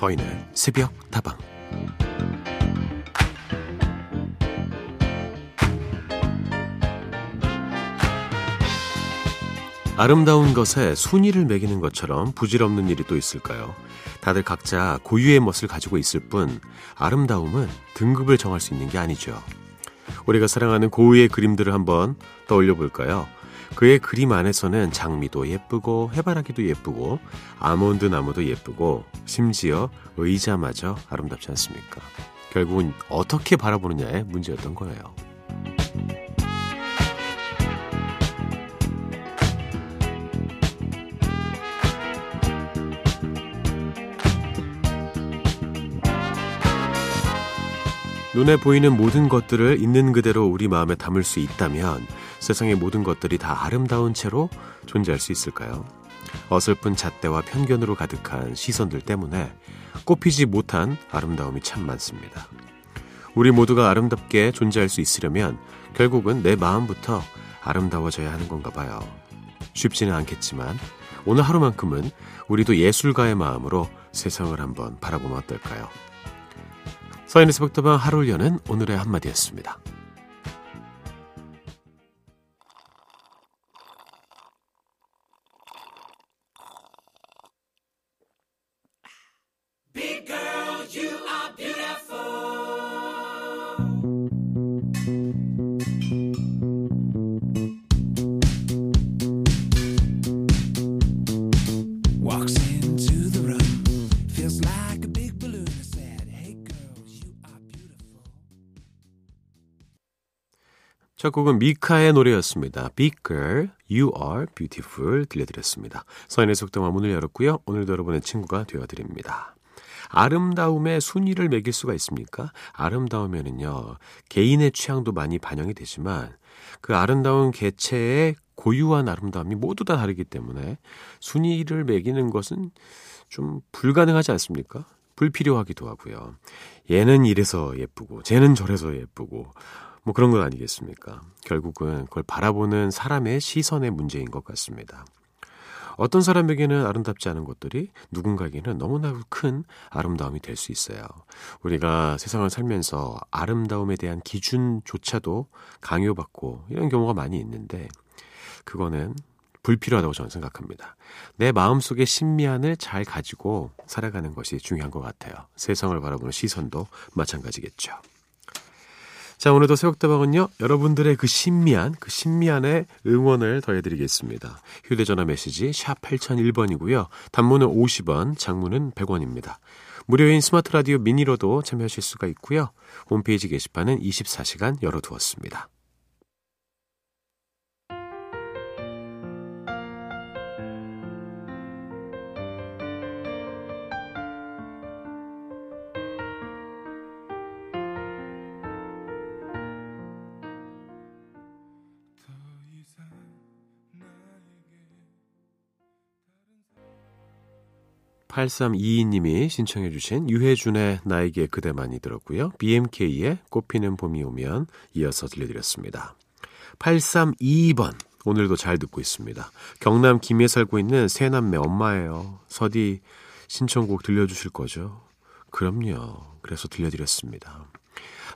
서인의 새벽 다방 아름다운 것에 순위를 매기는 것처럼 부질없는 일이 또 있을까요? 다들 각자 고유의 멋을 가지고 있을 뿐 아름다움은 등급을 정할 수 있는 게 아니죠. 우리가 사랑하는 고유의 그림들을 한번 떠올려 볼까요? 그의 그림 안에서는 장미도 예쁘고 해바라기도 예쁘고 아몬드 나무도 예쁘고 심지어 의자마저 아름답지 않습니까? 결국은 어떻게 바라보느냐의 문제였던 거예요. 눈에 보이는 모든 것들을 있는 그대로 우리 마음에 담을 수 있다면 세상의 모든 것들이 다 아름다운 채로 존재할 수 있을까요? 어설픈 잣대와 편견으로 가득한 시선들 때문에 꼽히지 못한 아름다움이 참 많습니다. 우리 모두가 아름답게 존재할 수 있으려면 결국은 내 마음부터 아름다워져야 하는 건가 봐요. 쉽지는 않겠지만 오늘 하루만큼은 우리도 예술가의 마음으로 세상을 한번 바라보면 어떨까요? 서인의 새벽다방 하루를 여는 오늘의 한마디였습니다. 첫 곡은 미카의 노래였습니다. Big Girl, You Are Beautiful 들려드렸습니다. 서인의 속도만 문을 열었고요. 오늘도 여러분의 친구가 되어드립니다. 아름다움의 순위를 매길 수가 있습니까? 아름다우면은요, 개인의 취향도 많이 반영이 되지만 그 아름다운 개체의 고유한 아름다움이 모두 다 다르기 때문에 순위를 매기는 것은 좀 불가능하지 않습니까? 불필요하기도 하고요. 얘는 이래서 예쁘고, 쟤는 저래서 예쁘고, 뭐 그런 건 아니겠습니까? 결국은 그걸 바라보는 사람의 시선의 문제인 것 같습니다. 어떤 사람에게는 아름답지 않은 것들이 누군가에게는 너무나 큰 아름다움이 될 수 있어요. 우리가 세상을 살면서 아름다움에 대한 기준조차도 강요받고 이런 경우가 많이 있는데 그거는 불필요하다고 저는 생각합니다. 내 마음속의 신미안을 잘 가지고 살아가는 것이 중요한 것 같아요. 세상을 바라보는 시선도 마찬가지겠죠. 자, 오늘도 새벽다방은요, 여러분들의 그 신미한, 그 신미한의 응원을 더해드리겠습니다. 휴대전화 메시지 샵 8001번이고요. 단문은 50원, 장문은 100원입니다. 무료인 스마트 라디오 미니로도 참여하실 수가 있고요. 홈페이지 게시판은 24시간 열어두었습니다. 8322님이 신청해 주신 유해준의 나에게 그대만이 들었고요. BMK의 꽃피는 봄이 오면 이어서 들려드렸습니다. 8322번 오늘도 잘 듣고 있습니다. 경남 김해 살고 있는 새남매 엄마예요. 서디 신청곡 들려주실 거죠? 그럼요. 그래서 들려드렸습니다.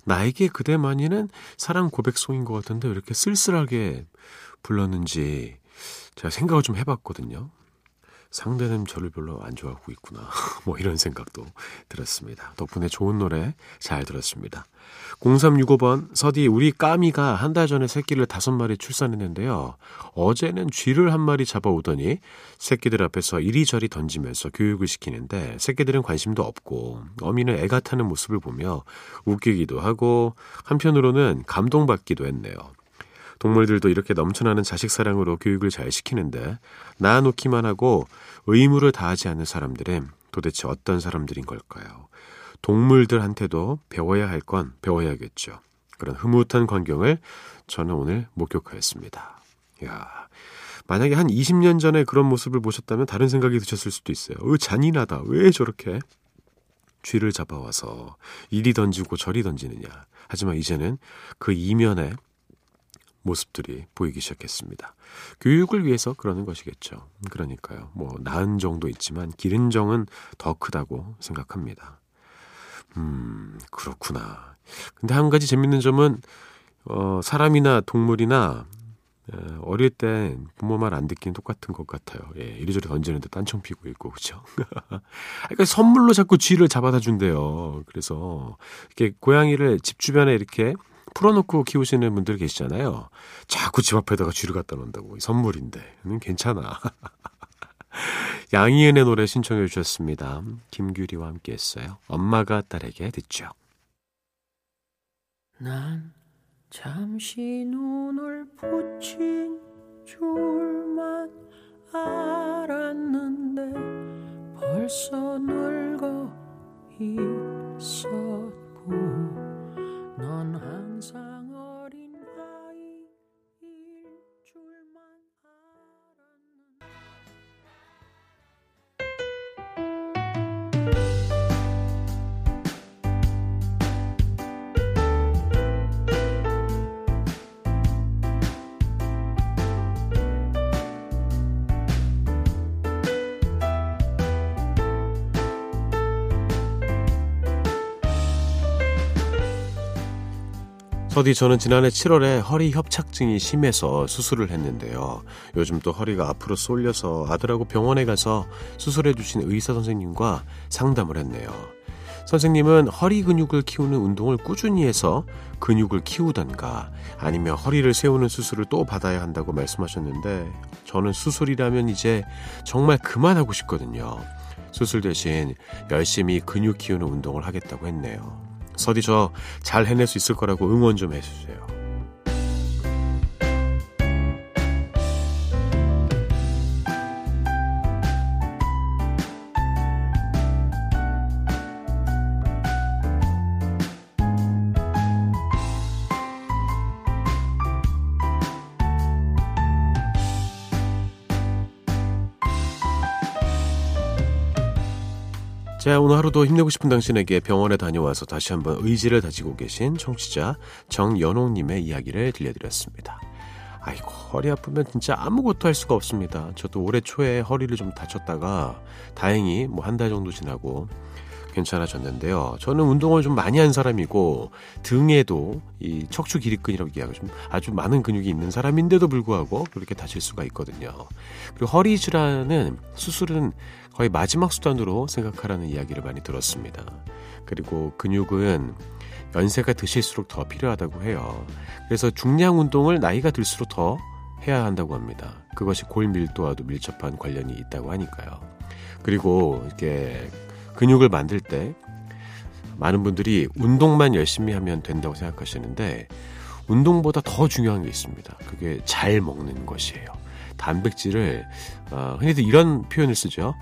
나에게 그대만이는 사랑 고백송인 것 같은데 왜 이렇게 쓸쓸하게 불렀는지 제가 생각을 좀 해봤거든요. 상대는 저를 별로 안 좋아하고 있구나. 뭐 이런 생각도 들었습니다. 덕분에 좋은 노래 잘 들었습니다. 0365번, 서디, 우리 까미가 한 달 전에 새끼를 다섯 마리 출산했는데요. 어제는 쥐를 한 마리 잡아오더니 새끼들 앞에서 이리저리 던지면서 교육을 시키는데 새끼들은 관심도 없고 어미는 애가 타는 모습을 보며 웃기기도 하고 한편으로는 감동받기도 했네요. 동물들도 이렇게 넘쳐나는 자식 사랑으로 교육을 잘 시키는데 낳아놓기만 하고 의무를 다하지 않는 사람들은 도대체 어떤 사람들인 걸까요? 동물들한테도 배워야 할 건 배워야겠죠. 그런 흐뭇한 광경을 저는 오늘 목격하였습니다. 야, 만약에 한 20년 전에 그런 모습을 보셨다면 다른 생각이 드셨을 수도 있어요. 어, 잔인하다. 왜 저렇게 쥐를 잡아와서 이리 던지고 저리 던지느냐. 하지만 이제는 그 이면에 모습들이 보이기 시작했습니다. 교육을 위해서 그러는 것이겠죠. 그러니까요. 뭐 나은 정도 있지만 기른 정은 더 크다고 생각합니다. 음, 그렇구나. 근데 한 가지 재밌는 점은 어, 사람이나 동물이나 어릴 때 부모 말 안 듣기는 똑같은 것 같아요. 예, 이리저리 던지는데 딴청 피고 있고, 그죠? 그러니까 선물로 자꾸 쥐를 잡아다 준대요. 그래서 이렇게 고양이를 집 주변에 이렇게 풀어놓고 키우시는 분들 계시잖아요. 자꾸 집 앞에다가 쥐를 갖다 놓는다고. 선물인데. 음, 괜찮아. 양희은의 노래 신청해 주셨습니다. 김규리와 함께 했어요. 엄마가 딸에게 듣죠. 난 잠시 눈을 붙인 줄만 서디 저는 지난해 7월에 허리 협착증이 심해서 수술을 했는데요. 요즘 또 허리가 앞으로 쏠려서 아들하고 병원에 가서 수술해 주신 의사 선생님과 상담을 했네요. 선생님은 허리 근육을 키우는 운동을 꾸준히 해서 근육을 키우던가 아니면 허리를 세우는 수술을 또 받아야 한다고 말씀하셨는데 저는 수술이라면 이제 정말 그만하고 싶거든요. 수술 대신 열심히 근육 키우는 운동을 하겠다고 했네요. 서디 저 잘 해낼 수 있을 거라고 응원 좀 해주세요. 오늘 하루도 힘내고 싶은 당신에게 병원에 다녀와서 다시 한번 의지를 다지고 계신 청취자 정연옥님의 이야기를 들려드렸습니다. 아이고, 허리 아프면 진짜 아무것도 할 수가 없습니다. 저도 올해 초에 허리를 좀 다쳤다가 다행히 뭐 한 달 정도 지나고 괜찮아졌는데요. 저는 운동을 좀 많이 한 사람이고 등에도 이 척추 기립근이라고 얘기하고 좀 아주 많은 근육이 있는 사람인데도 불구하고 그렇게 다칠 수가 있거든요. 그리고 허리 질환은 수술은 거의 마지막 수단으로 생각하라는 이야기를 많이 들었습니다. 그리고 근육은 연세가 드실수록 더 필요하다고 해요. 그래서 중량 운동을 나이가 들수록 더 해야 한다고 합니다. 그것이 골 밀도와도 밀접한 관련이 있다고 하니까요. 그리고 이렇게 근육을 만들 때 많은 분들이 운동만 열심히 하면 된다고 생각하시는데 운동보다 더 중요한 게 있습니다. 그게 잘 먹는 것이에요. 단백질을 어, 흔히도 이런 표현을 쓰죠.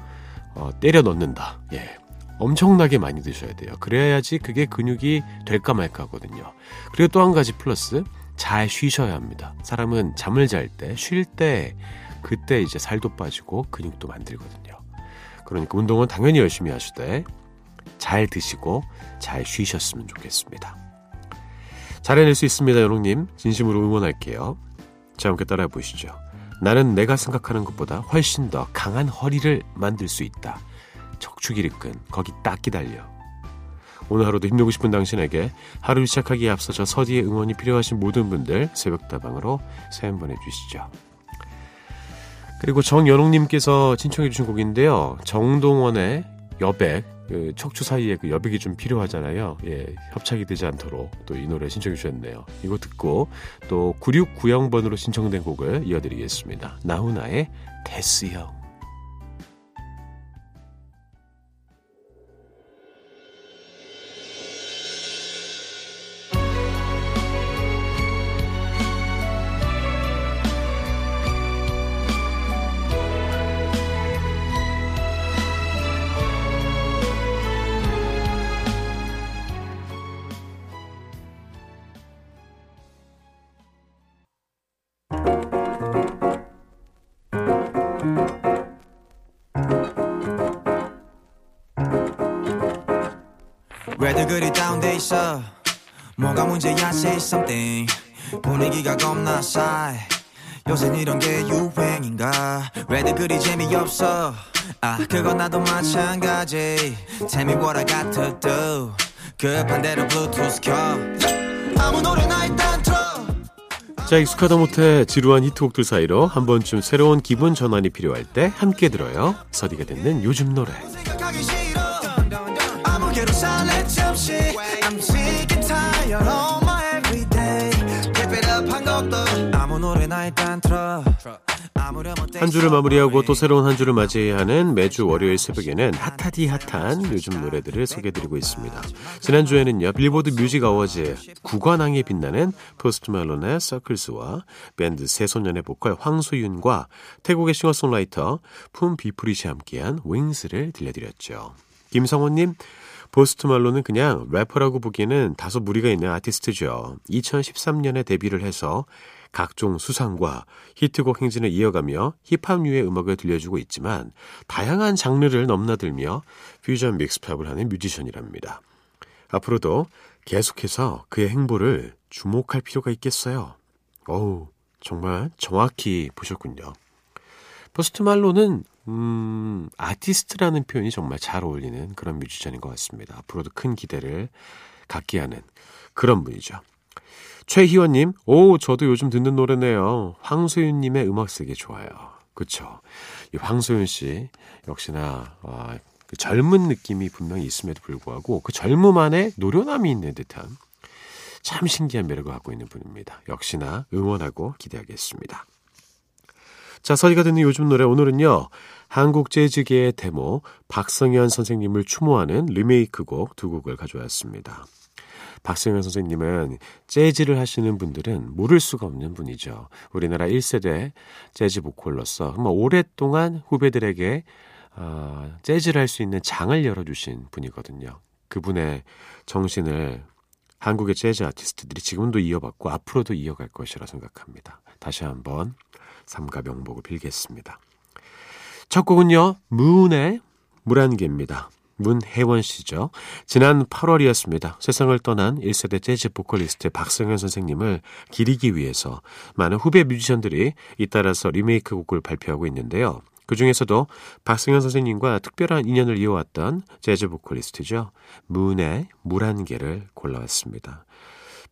어, 때려 넣는다. 예. 엄청나게 많이 드셔야 돼요. 그래야지 그게 근육이 될까 말까 하거든요. 그리고 또 한 가지 플러스 잘 쉬셔야 합니다. 사람은 잠을 잘 때, 쉴 때, 그때 이제 살도 빠지고 근육도 만들거든요. 그러니까 운동은 당연히 열심히 하시되 잘 드시고 잘 쉬셨으면 좋겠습니다. 잘 해낼 수 있습니다, 여롱님. 진심으로 응원할게요. 자, 함께 따라해 보시죠. 나는 내가 생각하는 것보다 훨씬 더 강한 허리를 만들 수 있다. 척추기립근 거기 딱 기다려. 오늘 하루도 힘내고 싶은 당신에게 하루 시작하기에 앞서 저 서디의 응원이 필요하신 모든 분들 새벽다방으로 사연 보내주시죠. 그리고 정연옥님께서 신청해 주신 곡인데요. 정동원의 여백 그 척추 사이에 그 여백이 좀 필요하잖아요. 예, 협착이 되지 않도록 또 이 노래 신청해 주셨네요. 이거 듣고 또 9690번으로 신청된 곡을 이어드리겠습니다. 나훈아의 데스형. 그리 다운돼 있어. 뭐가 문제야 say something. 분위기가 겁나 싸해. 요새 이런 게 유행인가? 왜들 그리 재미없어? 아 그건 나도 마찬가지. Tell me what I got to do 급한 대로 블루투스 켜. 아무 노래나 일단 틀어. 자, 익숙하다 못해 지루한 히트곡들 사이로 한 번쯤 새로운 기분 전환이 필요할 때 함께 들어요. 서디가 듣는 요즘 노래. 잠시 I'm sick and tired of my everyday Keep it up 한 곡 더 아무 노래나 일단 틀어 한 주를 마무리하고 또 새로운 한 주를 맞이해야 하는 매주 월요일 새벽에는 핫하디 핫한 요즘 노래들을 소개해드리고 있습니다. 지난주에는요, 빌보드 뮤직 어워즈 구관왕에 빛나는 포스트 말론의 Circles와 밴드 새소년의 보컬 황소윤과 태국의 싱어송라이터 품 비푸릿이 함께한 Wings를 들려드렸죠. 김성호님, 포스트 말론은 그냥 래퍼라고 보기에는 다소 무리가 있는 아티스트죠. 2013년에 데뷔를 해서 각종 수상과 히트곡 행진을 이어가며 힙합류의 음악을 들려주고 있지만 다양한 장르를 넘나들며 퓨전 mix pop을 하는 뮤지션이랍니다. 앞으로도 계속해서 그의 행보를 주목할 필요가 있겠어요. 어우, 정말 정확히 보셨군요. 포스트 말론은 음, 아티스트라는 표현이 정말 잘 어울리는 그런 뮤지션인 것 같습니다. 앞으로도 큰 기대를 갖게 하는 그런 분이죠. 최희원님, 오, 저도 요즘 듣는 노래네요. 황소윤님의 음악 쓰기 좋아요. 그쵸. 이 황소윤 씨, 역시나, 아, 그 젊은 느낌이 분명히 있음에도 불구하고 그 젊음 안에 노련함이 있는 듯한 참 신기한 매력을 갖고 있는 분입니다. 역시나 응원하고 기대하겠습니다. 자, 서희가 듣는 요즘 노래 오늘은요. 한국 재즈계의 데모 박성현 선생님을 추모하는 리메이크 곡 두 곡을 가져왔습니다. 박성현 선생님은 재즈를 하시는 분들은 모를 수가 없는 분이죠. 우리나라 1세대 재즈 보컬로서 정말 오랫동안 후배들에게 어, 재즈를 할 수 있는 장을 열어주신 분이거든요. 그분의 정신을 한국의 재즈 아티스트들이 지금도 이어받고 앞으로도 이어갈 것이라 생각합니다. 다시 한번 삼가 명복을 빌겠습니다. 첫 곡은요, 문의 물안개입니다. 문혜원 씨죠. 지난 8월이었습니다. 세상을 떠난 1세대 재즈 보컬리스트 박성현 선생님을 기리기 위해서 많은 후배 뮤지션들이 잇따라서 리메이크 곡을 발표하고 있는데요. 그 중에서도 박성현 선생님과 특별한 인연을 이어왔던 재즈 보컬리스트죠. 문의 물안개를 골라왔습니다.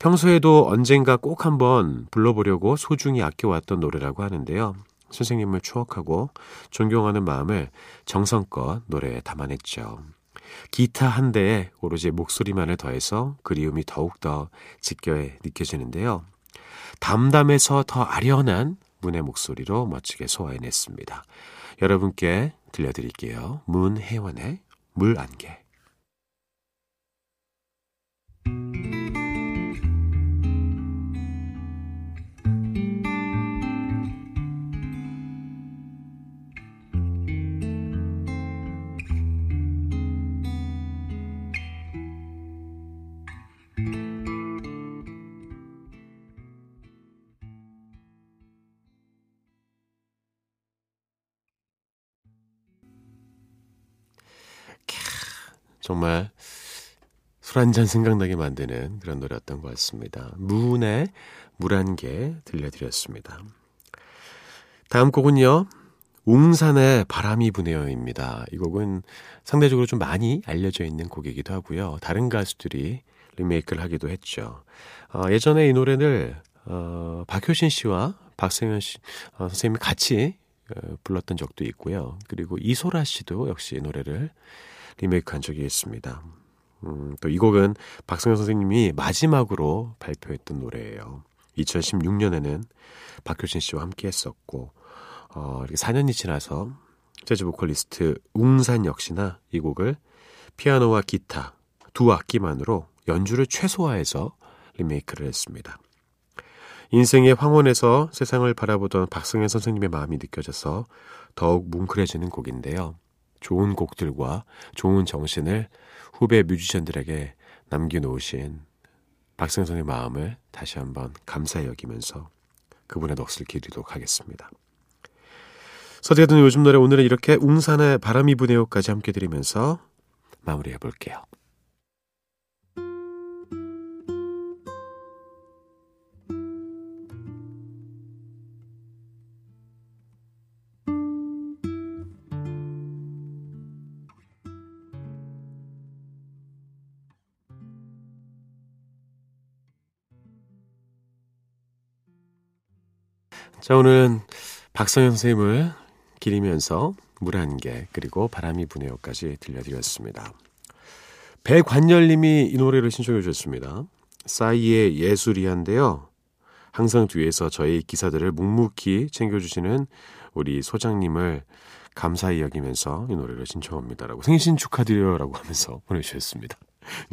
평소에도 언젠가 꼭 한번 불러보려고 소중히 아껴왔던 노래라고 하는데요. 선생님을 추억하고 존경하는 마음을 정성껏 노래에 담아냈죠. 기타 한 대에 오로지 목소리만을 더해서 그리움이 더욱더 짙게 느껴지는데요. 담담해서 더 아련한 문의 목소리로 멋지게 소화해냈습니다. 여러분께 들려드릴게요. 문혜원의 물안개. 정말 술 한 잔 생각나게 만드는 그런 노래였던 것 같습니다. 문의 물안개 들려드렸습니다. 다음 곡은요. 웅산의 바람이 부네요입니다. 이 곡은 상대적으로 좀 많이 알려져 있는 곡이기도 하고요. 다른 가수들이 리메이크를 하기도 했죠. 어, 예전에 이 노래를 어, 박효신 씨와 박성현 씨 어, 선생님이 같이 어, 불렀던 적도 있고요. 그리고 이소라 씨도 역시 이 노래를 리메이크한 적이 있습니다. 음, 또 이 곡은 박성현 선생님이 마지막으로 발표했던 노래예요. 2016년에는 박효신 씨와 함께 했었고, 어, 이렇게 4년이 지나서 재즈 보컬리스트 웅산 역시나 이 곡을 피아노와 기타 두 악기만으로 연주를 최소화해서 리메이크를 했습니다. 인생의 황혼에서 세상을 바라보던 박성현 선생님의 마음이 느껴져서 더욱 뭉클해지는 곡인데요. 좋은 곡들과 좋은 정신을 후배 뮤지션들에게 남겨놓으신 박성선의 마음을 다시 한번 감사히 여기면서 그분의 넋을 기리도록 하겠습니다. 듣는 요즘 노래 오늘은 이렇게 웅산의 바람이 부네요까지 함께 들으면서 마무리해 볼게요. 자, 오늘은 박성현 선생님을 기리면서 물 한 개, 그리고 바람이 부네요까지 들려드렸습니다. 배관열님이 이 노래를 신청해 주셨습니다. 싸이의 예술이한데요. 항상 뒤에서 저희 기사들을 묵묵히 챙겨주시는 우리 소장님을 감사히 여기면서 이 노래를 신청합니다라고 생신 축하드려요라고 하면서 보내주셨습니다.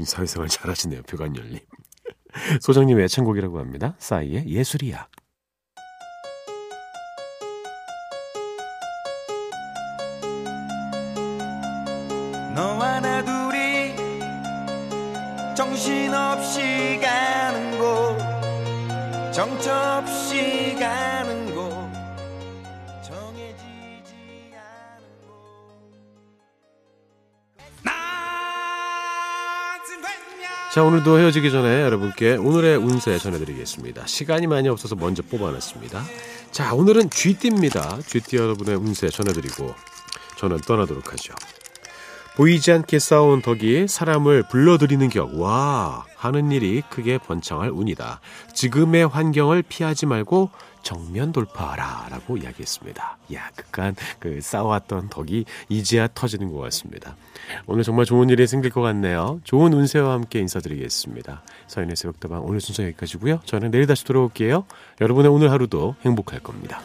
사회생활 잘하시네요, 배관열님. 소장님의 애창곡이라고 합니다. 싸이의 예술이야. 정신없이 가는 곳 정처없이 가는 곳 정해지지 않은 곳 자, 오늘도 헤어지기 전에 여러분께 오늘의 운세 전해드리겠습니다. 시간이 많이 없어서 먼저 뽑아놨습니다. 자, 오늘은 쥐띠입니다. 쥐띠 여러분의 운세 전해드리고 저는 떠나도록 하죠. 보이지 않게 쌓아온 덕이 사람을 불러들이는 격, 와, 하는 일이 크게 번창할 운이다. 지금의 환경을 피하지 말고 정면 돌파하라. 라고 이야기했습니다. 야, 그간 그 쌓아왔던 덕이 이제야 터지는 것 같습니다. 오늘 정말 좋은 일이 생길 것 같네요. 좋은 운세와 함께 인사드리겠습니다. 서인의 새벽다방 오늘 순서 여기까지고요. 저는 내일 다시 돌아올게요. 여러분의 오늘 하루도 행복할 겁니다.